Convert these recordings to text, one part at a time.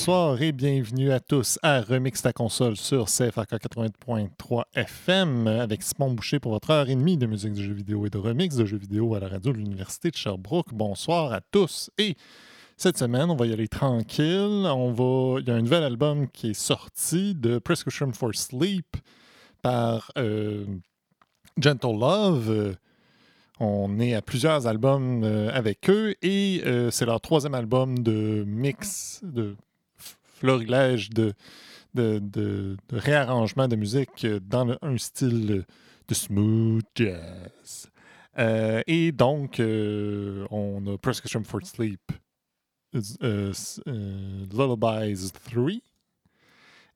Bonsoir et bienvenue à tous à Remix ta console sur CFAK 80.3 FM avec Simon Boucher pour votre heure et demie de musique de jeux vidéo et de remix de jeux vidéo à la radio de l'Université de Sherbrooke. Bonsoir à tous et cette semaine, on va y aller tranquille. On va... Il y a un nouvel album qui est sorti de Prescription for Sleep par euh, Gentle Love. On est à plusieurs albums euh, avec eux et euh, c'est leur troisième album de mix, de florilège, de, de, de- réarrangement de musique dans un style de smooth jazz. Euh, et donc, euh, on a Prescription for Sleep, euh, Lullabies 3.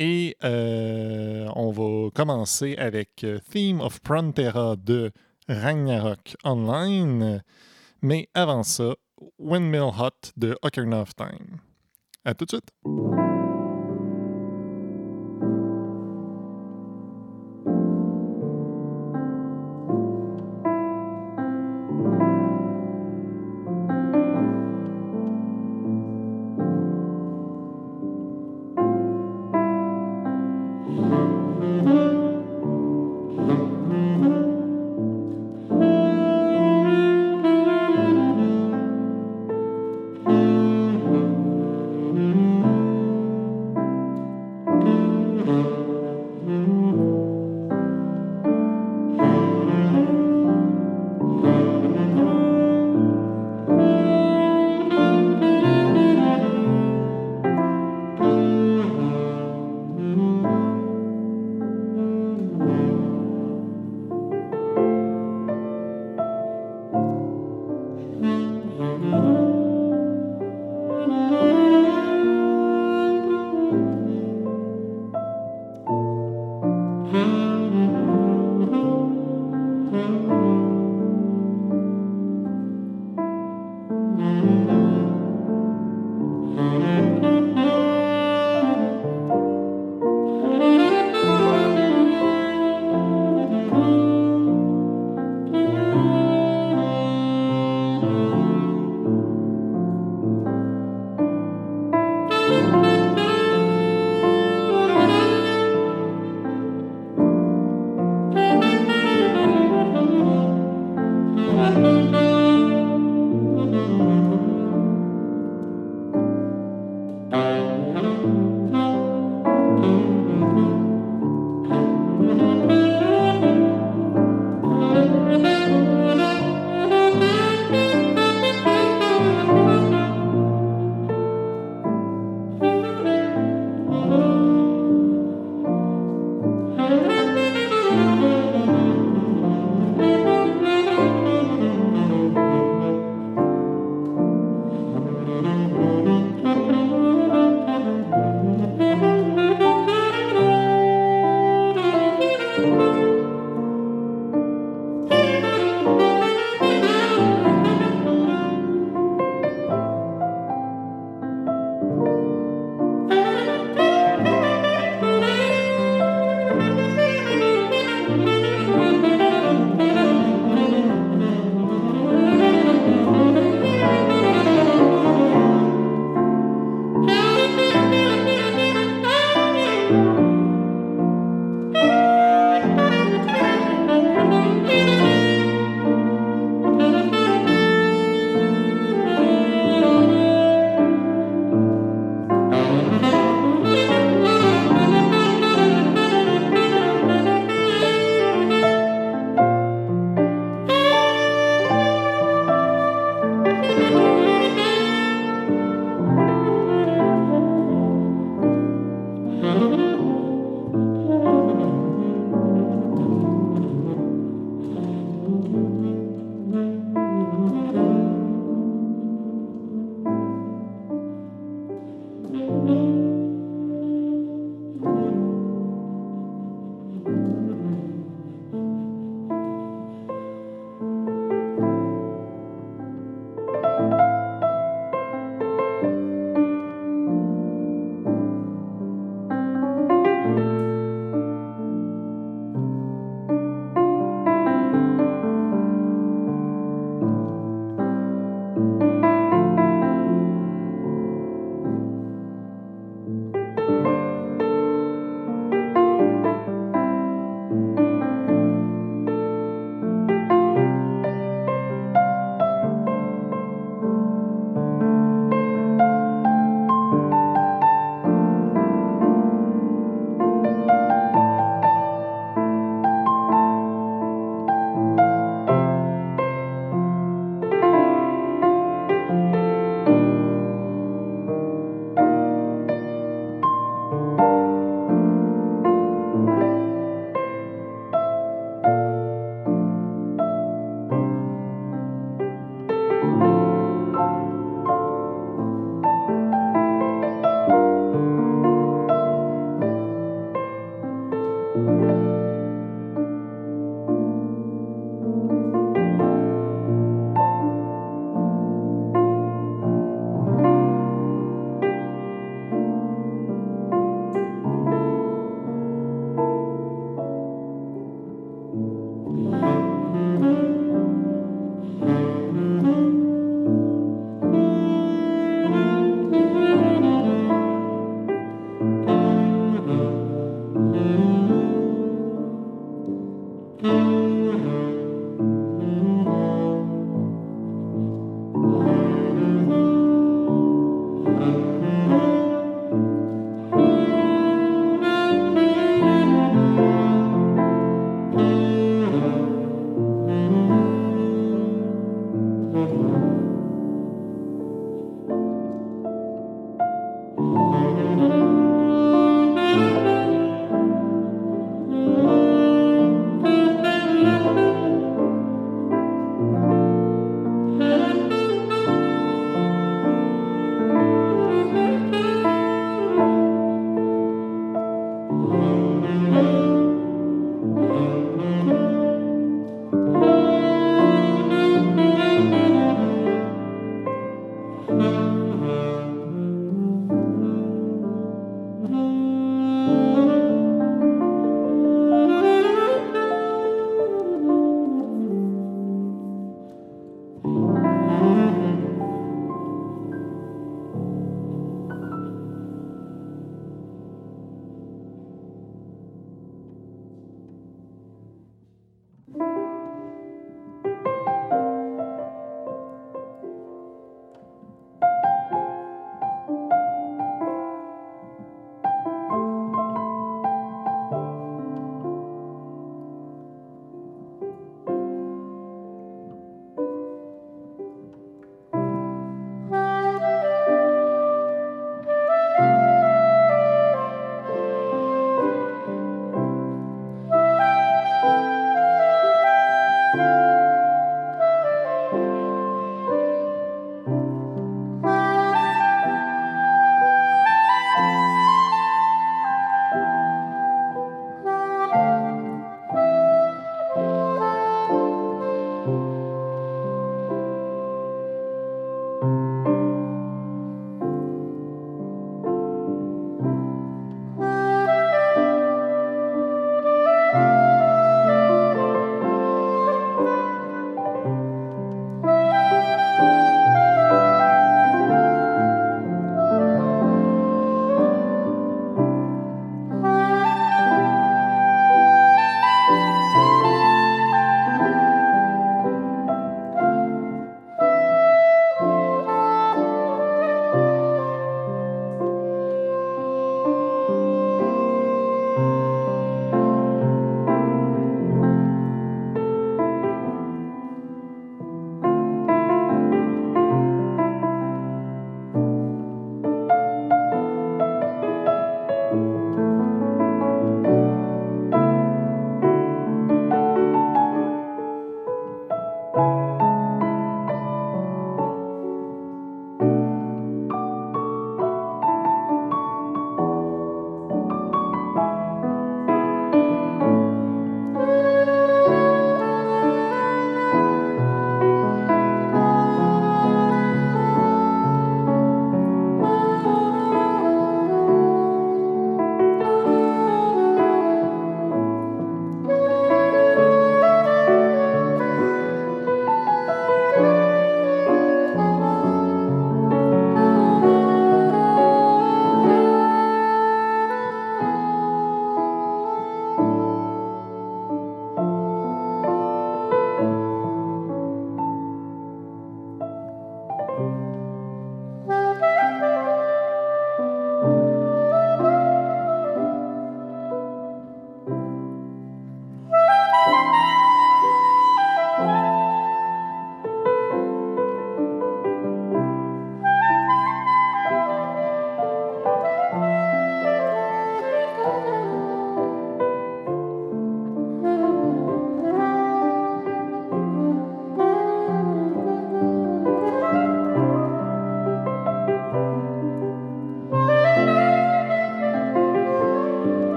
Et on va commencer avec Theme of Frontera de Ragnarok Online. Mais avant ça, Windmill Hut de Ocarina of Time. À tout de suite.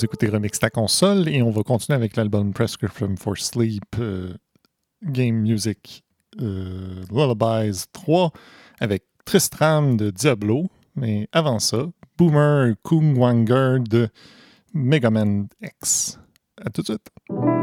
Vous écoutez Remix ta console et on va continuer avec l'album Prescription for Sleep euh, Game Music euh, Lullabies 3 avec Tristram de Diablo. Mais avant ça, Boomer Kungwanger de Mega Man X. À tout de suite.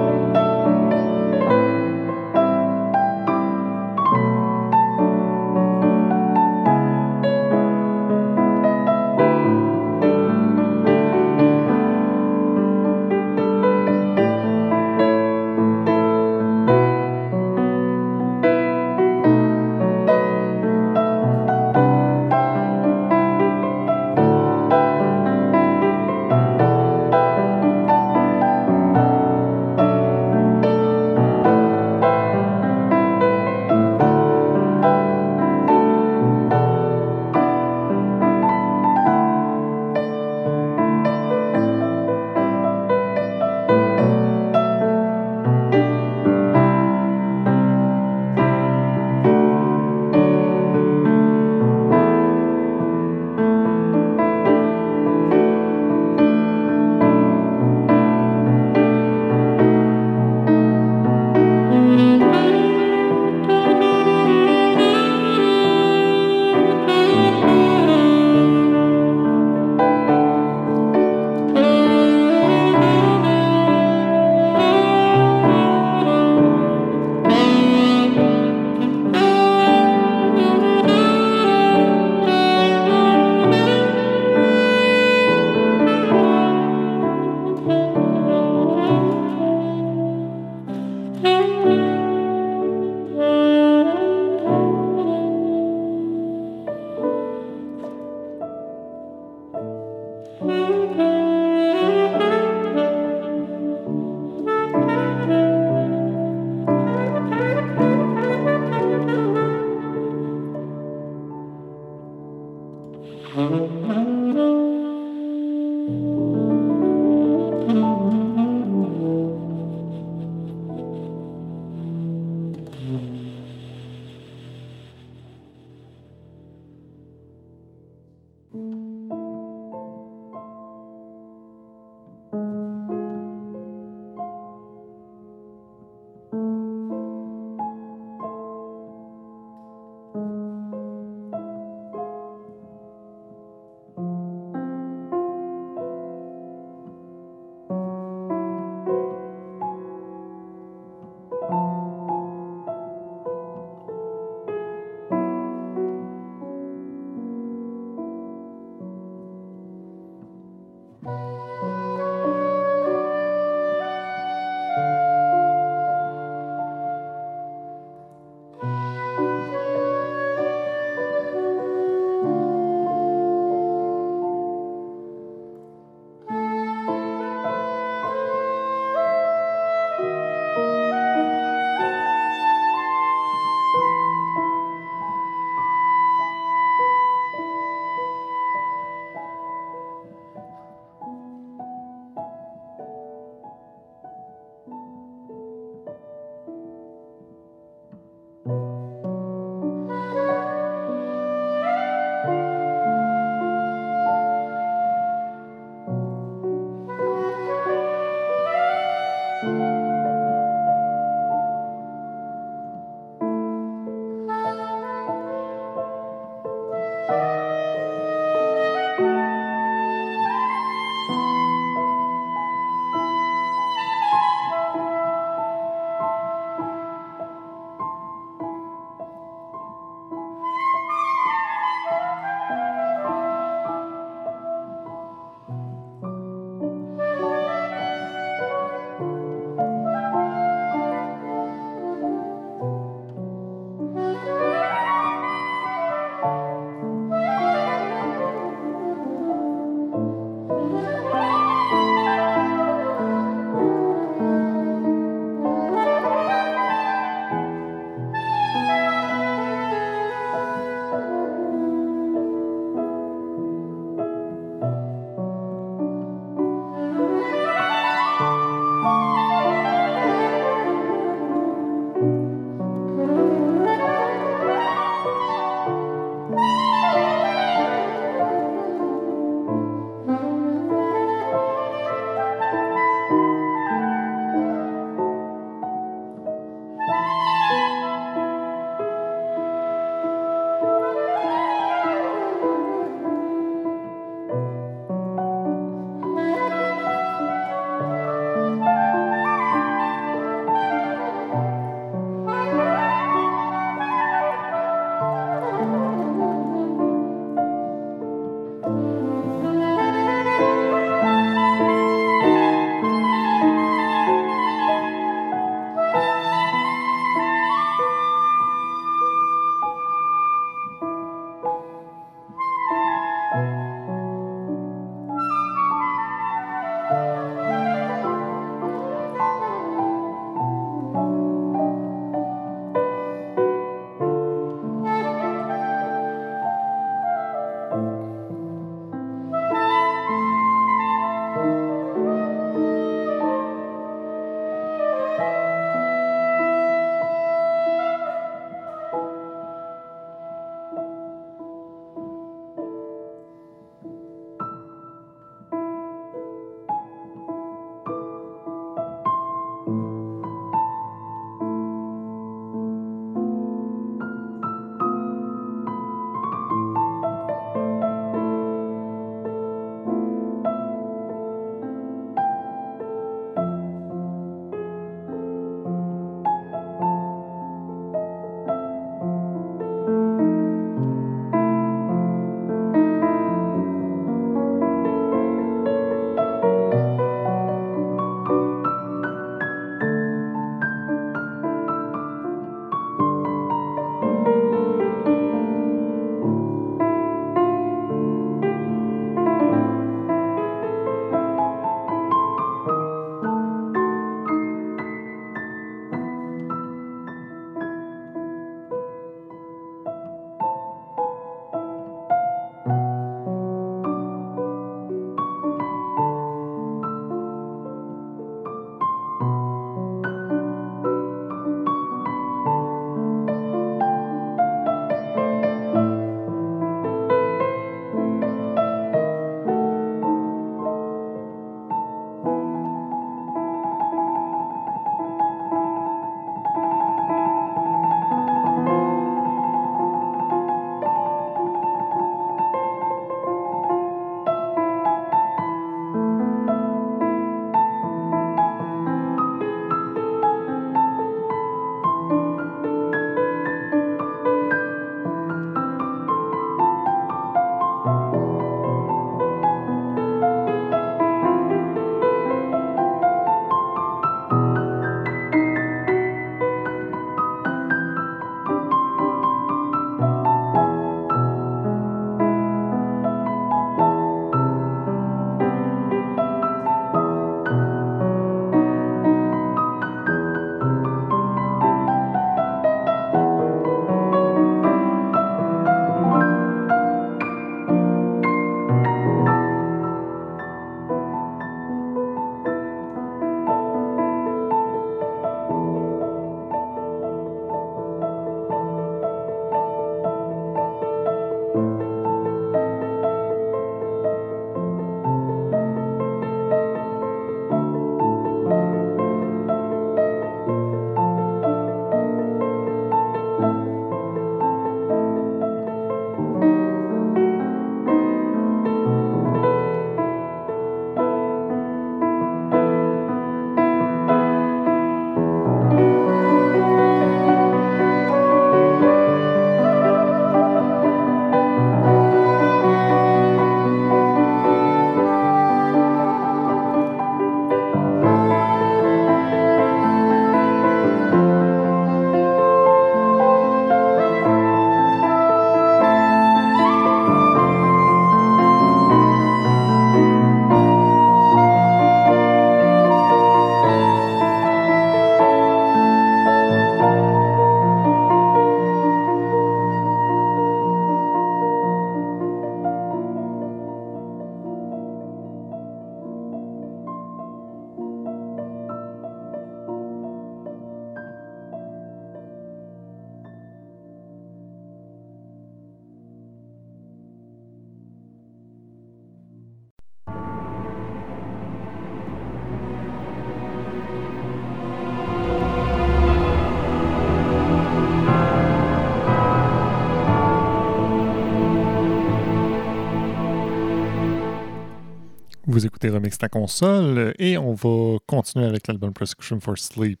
Remix ta console et on va continuer avec l'album Prescription for Sleep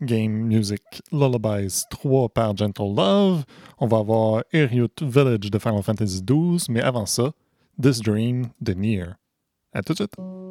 Game Music Lullabies 3 par Gentle Love. On va avoir Eriot Village de Final Fantasy XII, mais avant ça, This Dream de Nier. À tout de suite!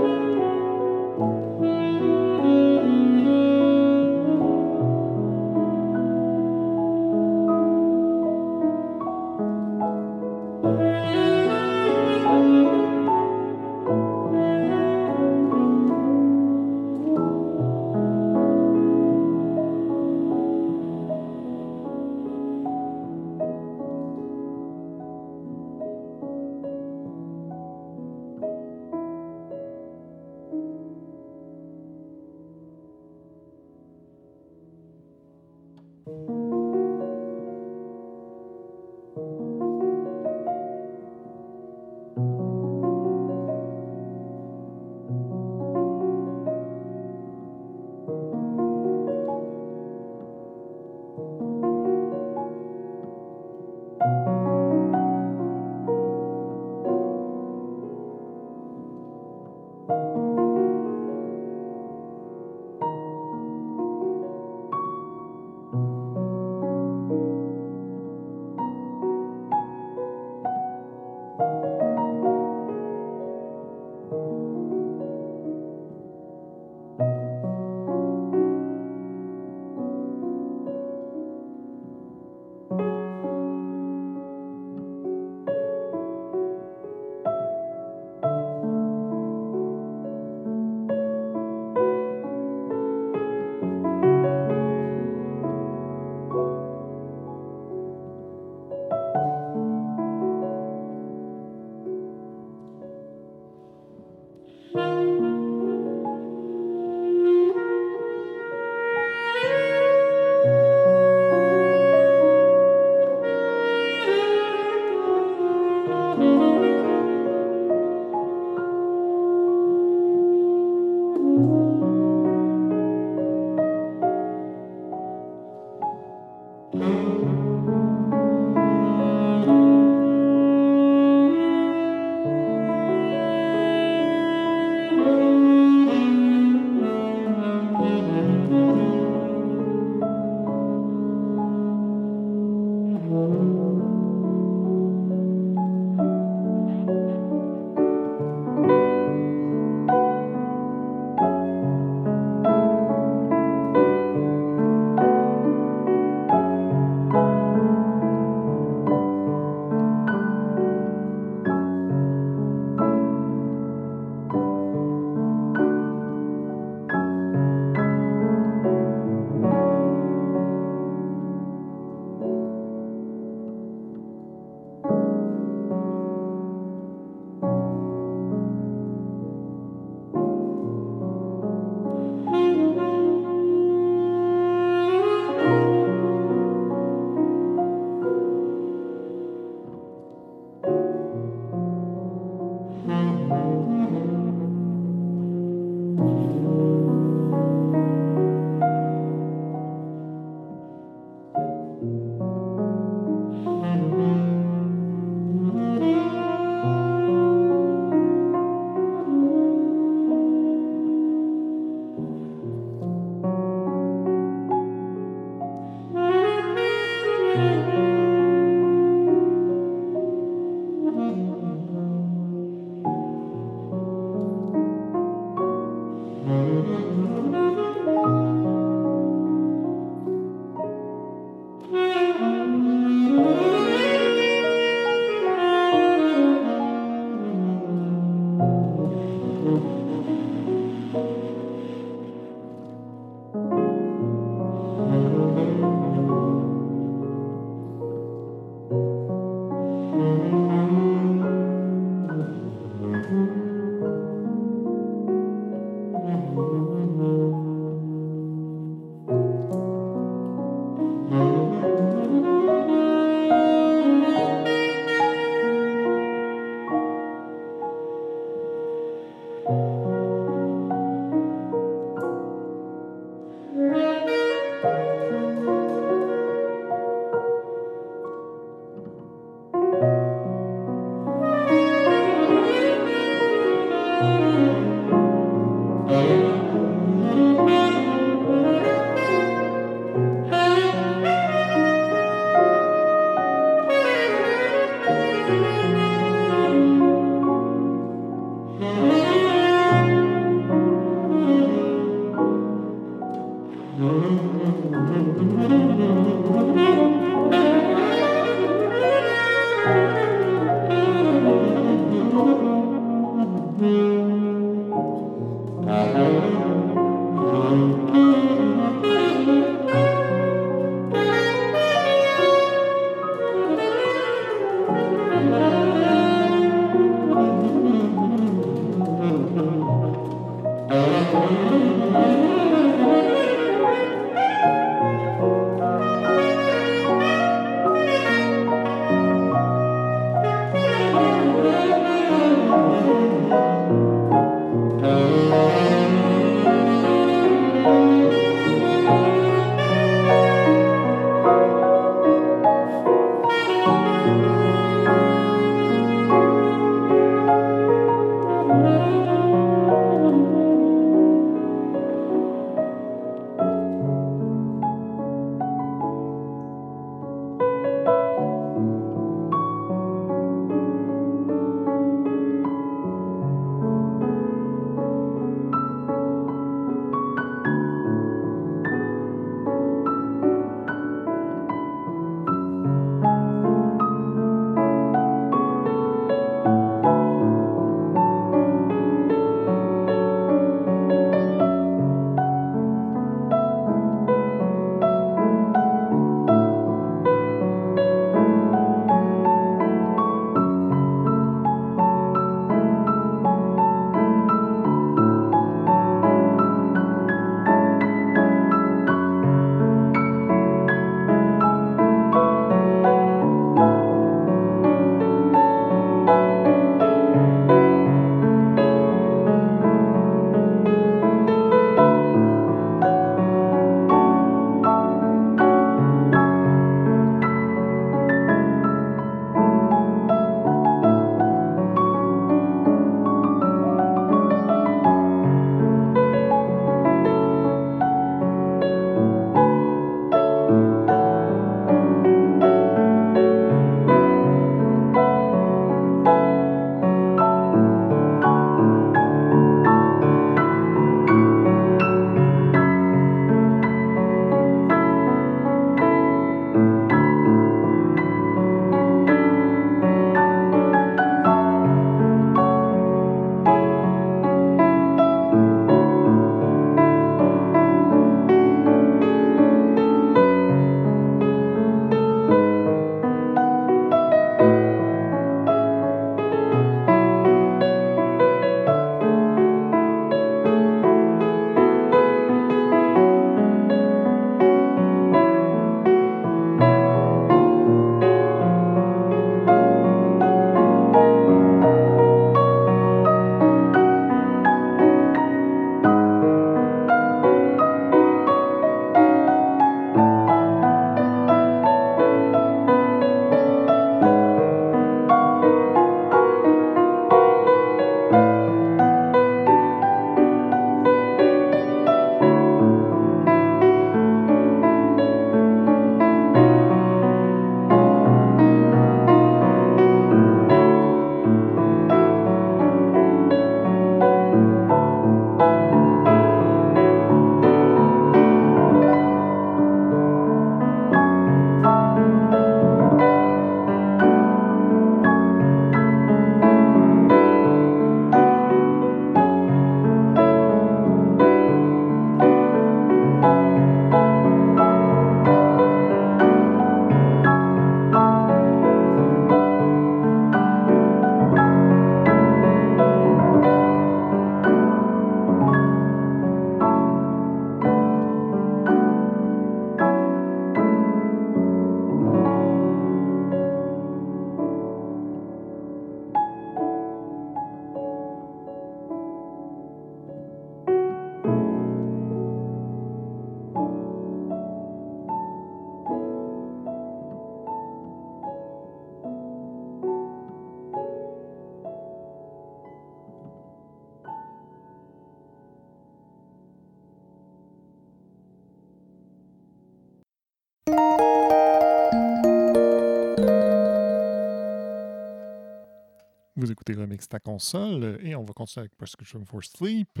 Remix ta console et on va continuer avec Prescription for Sleep.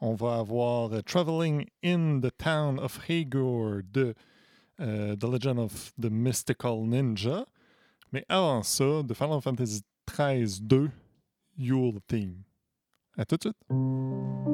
On va avoir euh, Traveling in the Town of Hagor de euh, The Legend of the Mystical Ninja. Mais avant ça, de Final Fantasy XIII 2, Yule Theme. À tout de suite.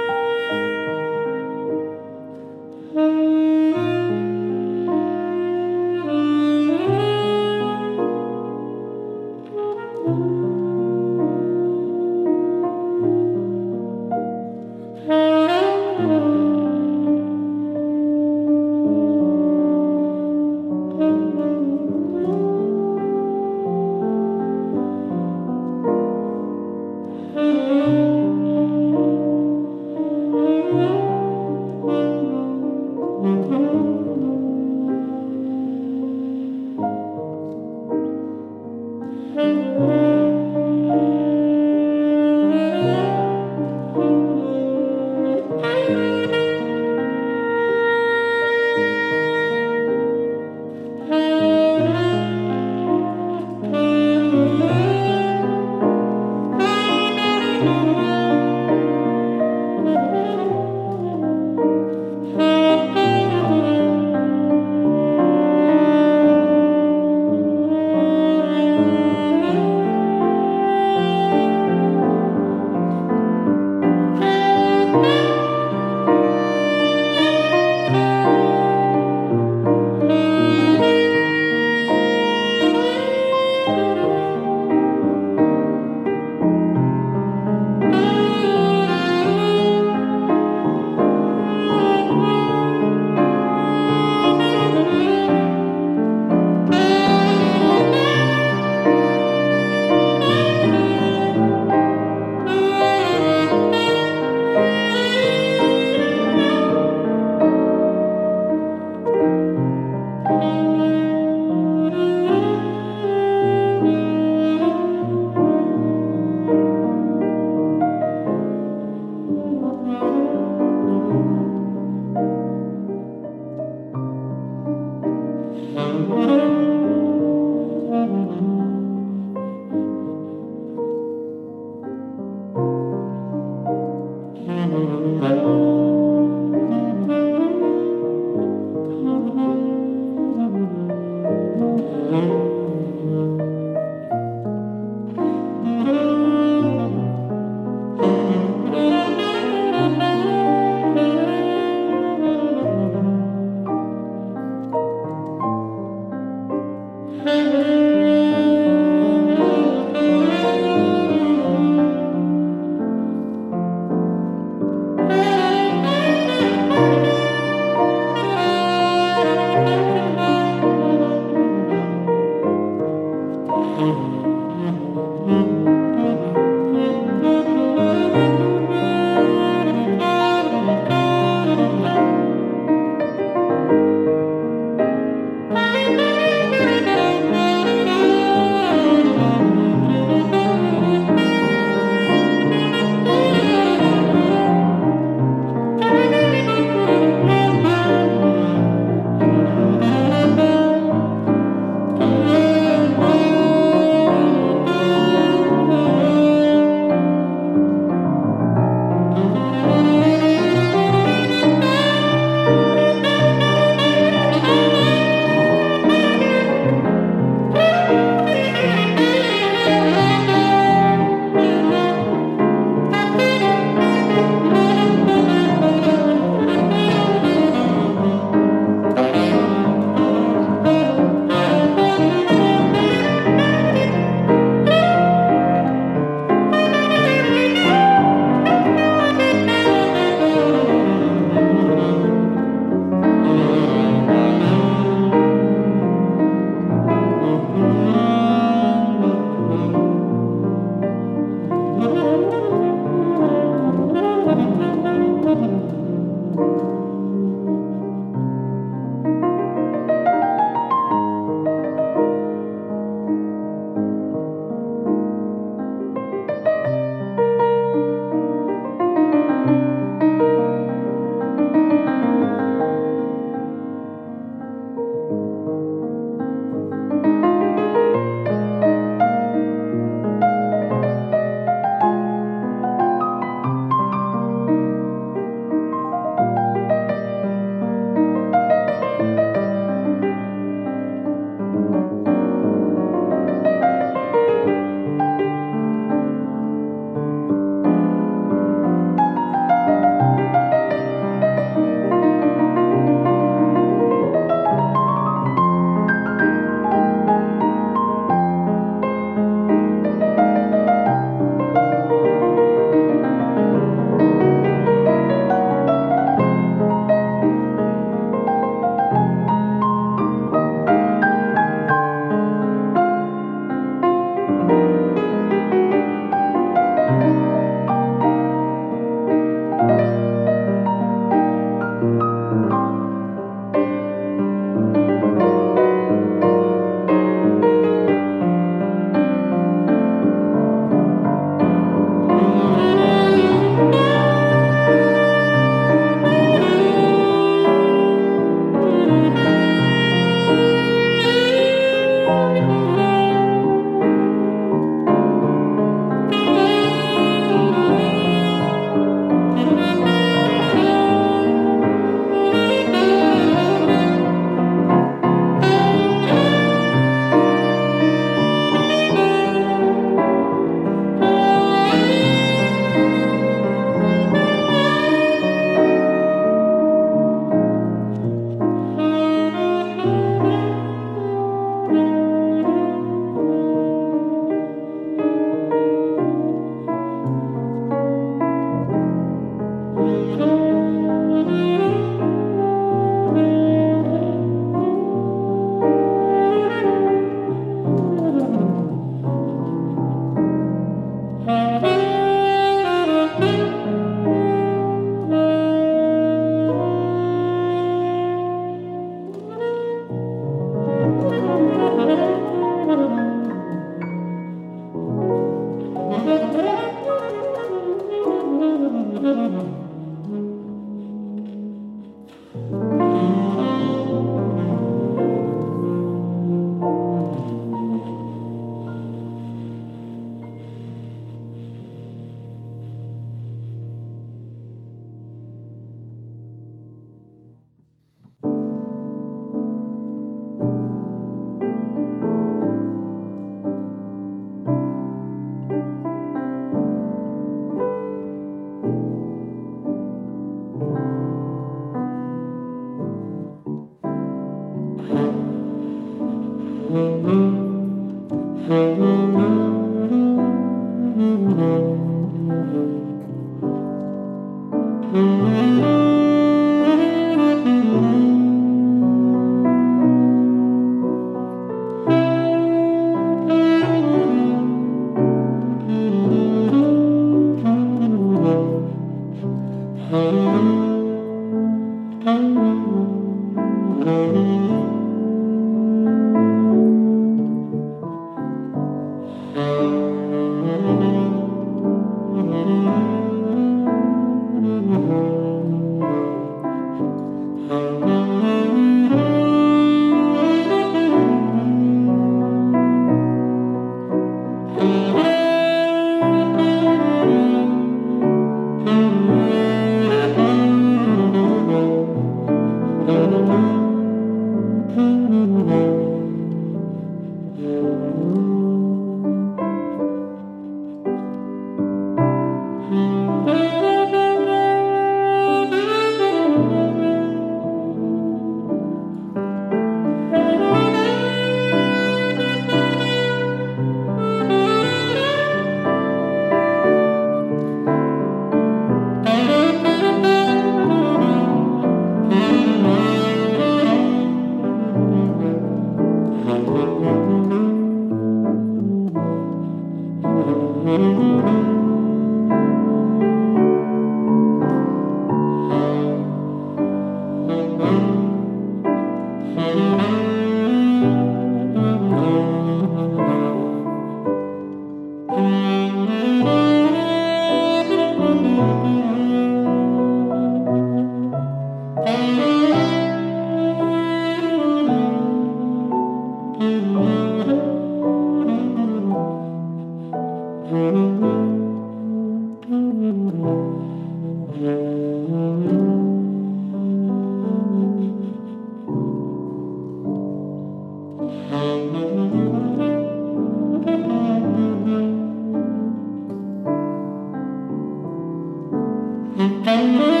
Música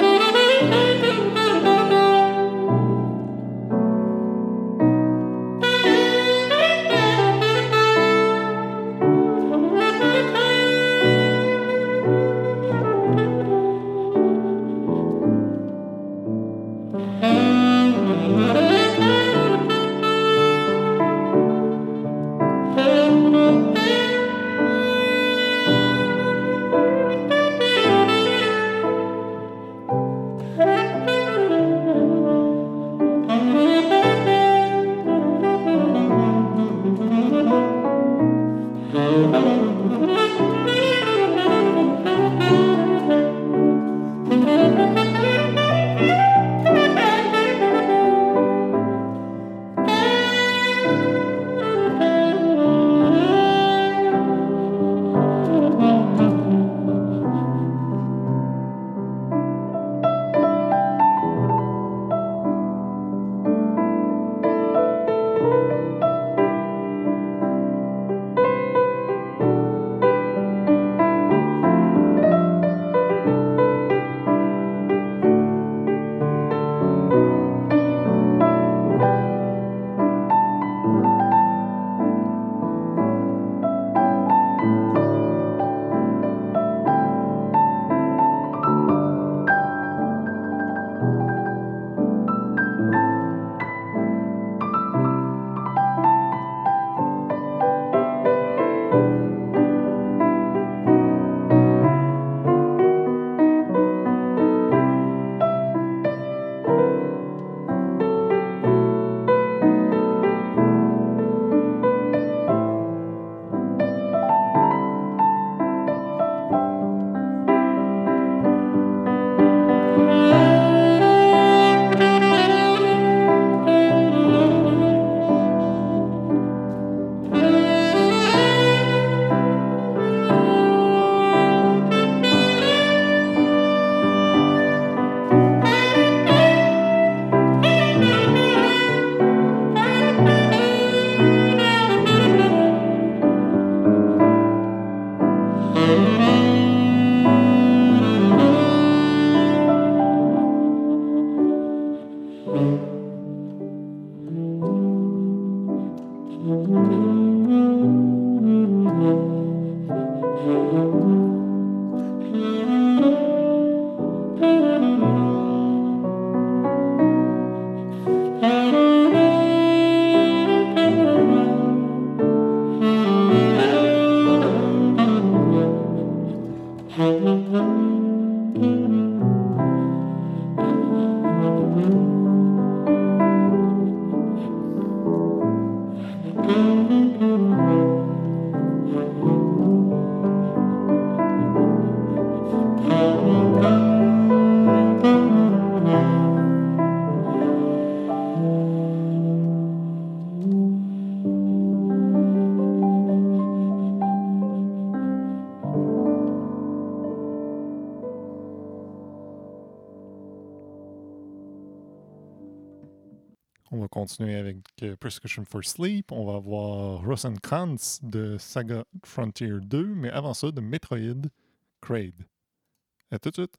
Mm-hmm. Continuer avec euh, Prescription for Sleep. On va voir Rosencrantz de Saga Frontier 2, mais avant ça, de Metroid Kraid. À tout de suite.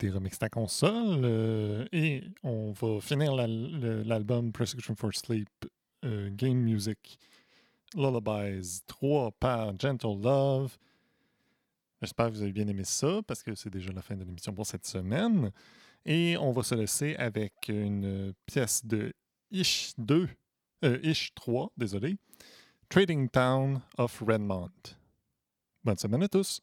Vous écoutez Remix ta console et on va finir l'album Prescription for Sleep euh, Game Music Lullabies 3 par Gentle Love. J'espère que vous avez bien aimé ça parce que c'est déjà la fin de l'émission pour cette semaine. Et on va se laisser avec une pièce de Ish 2, euh, Ish 3, désolé, Trading Town of Redmond. Bonne semaine à tous!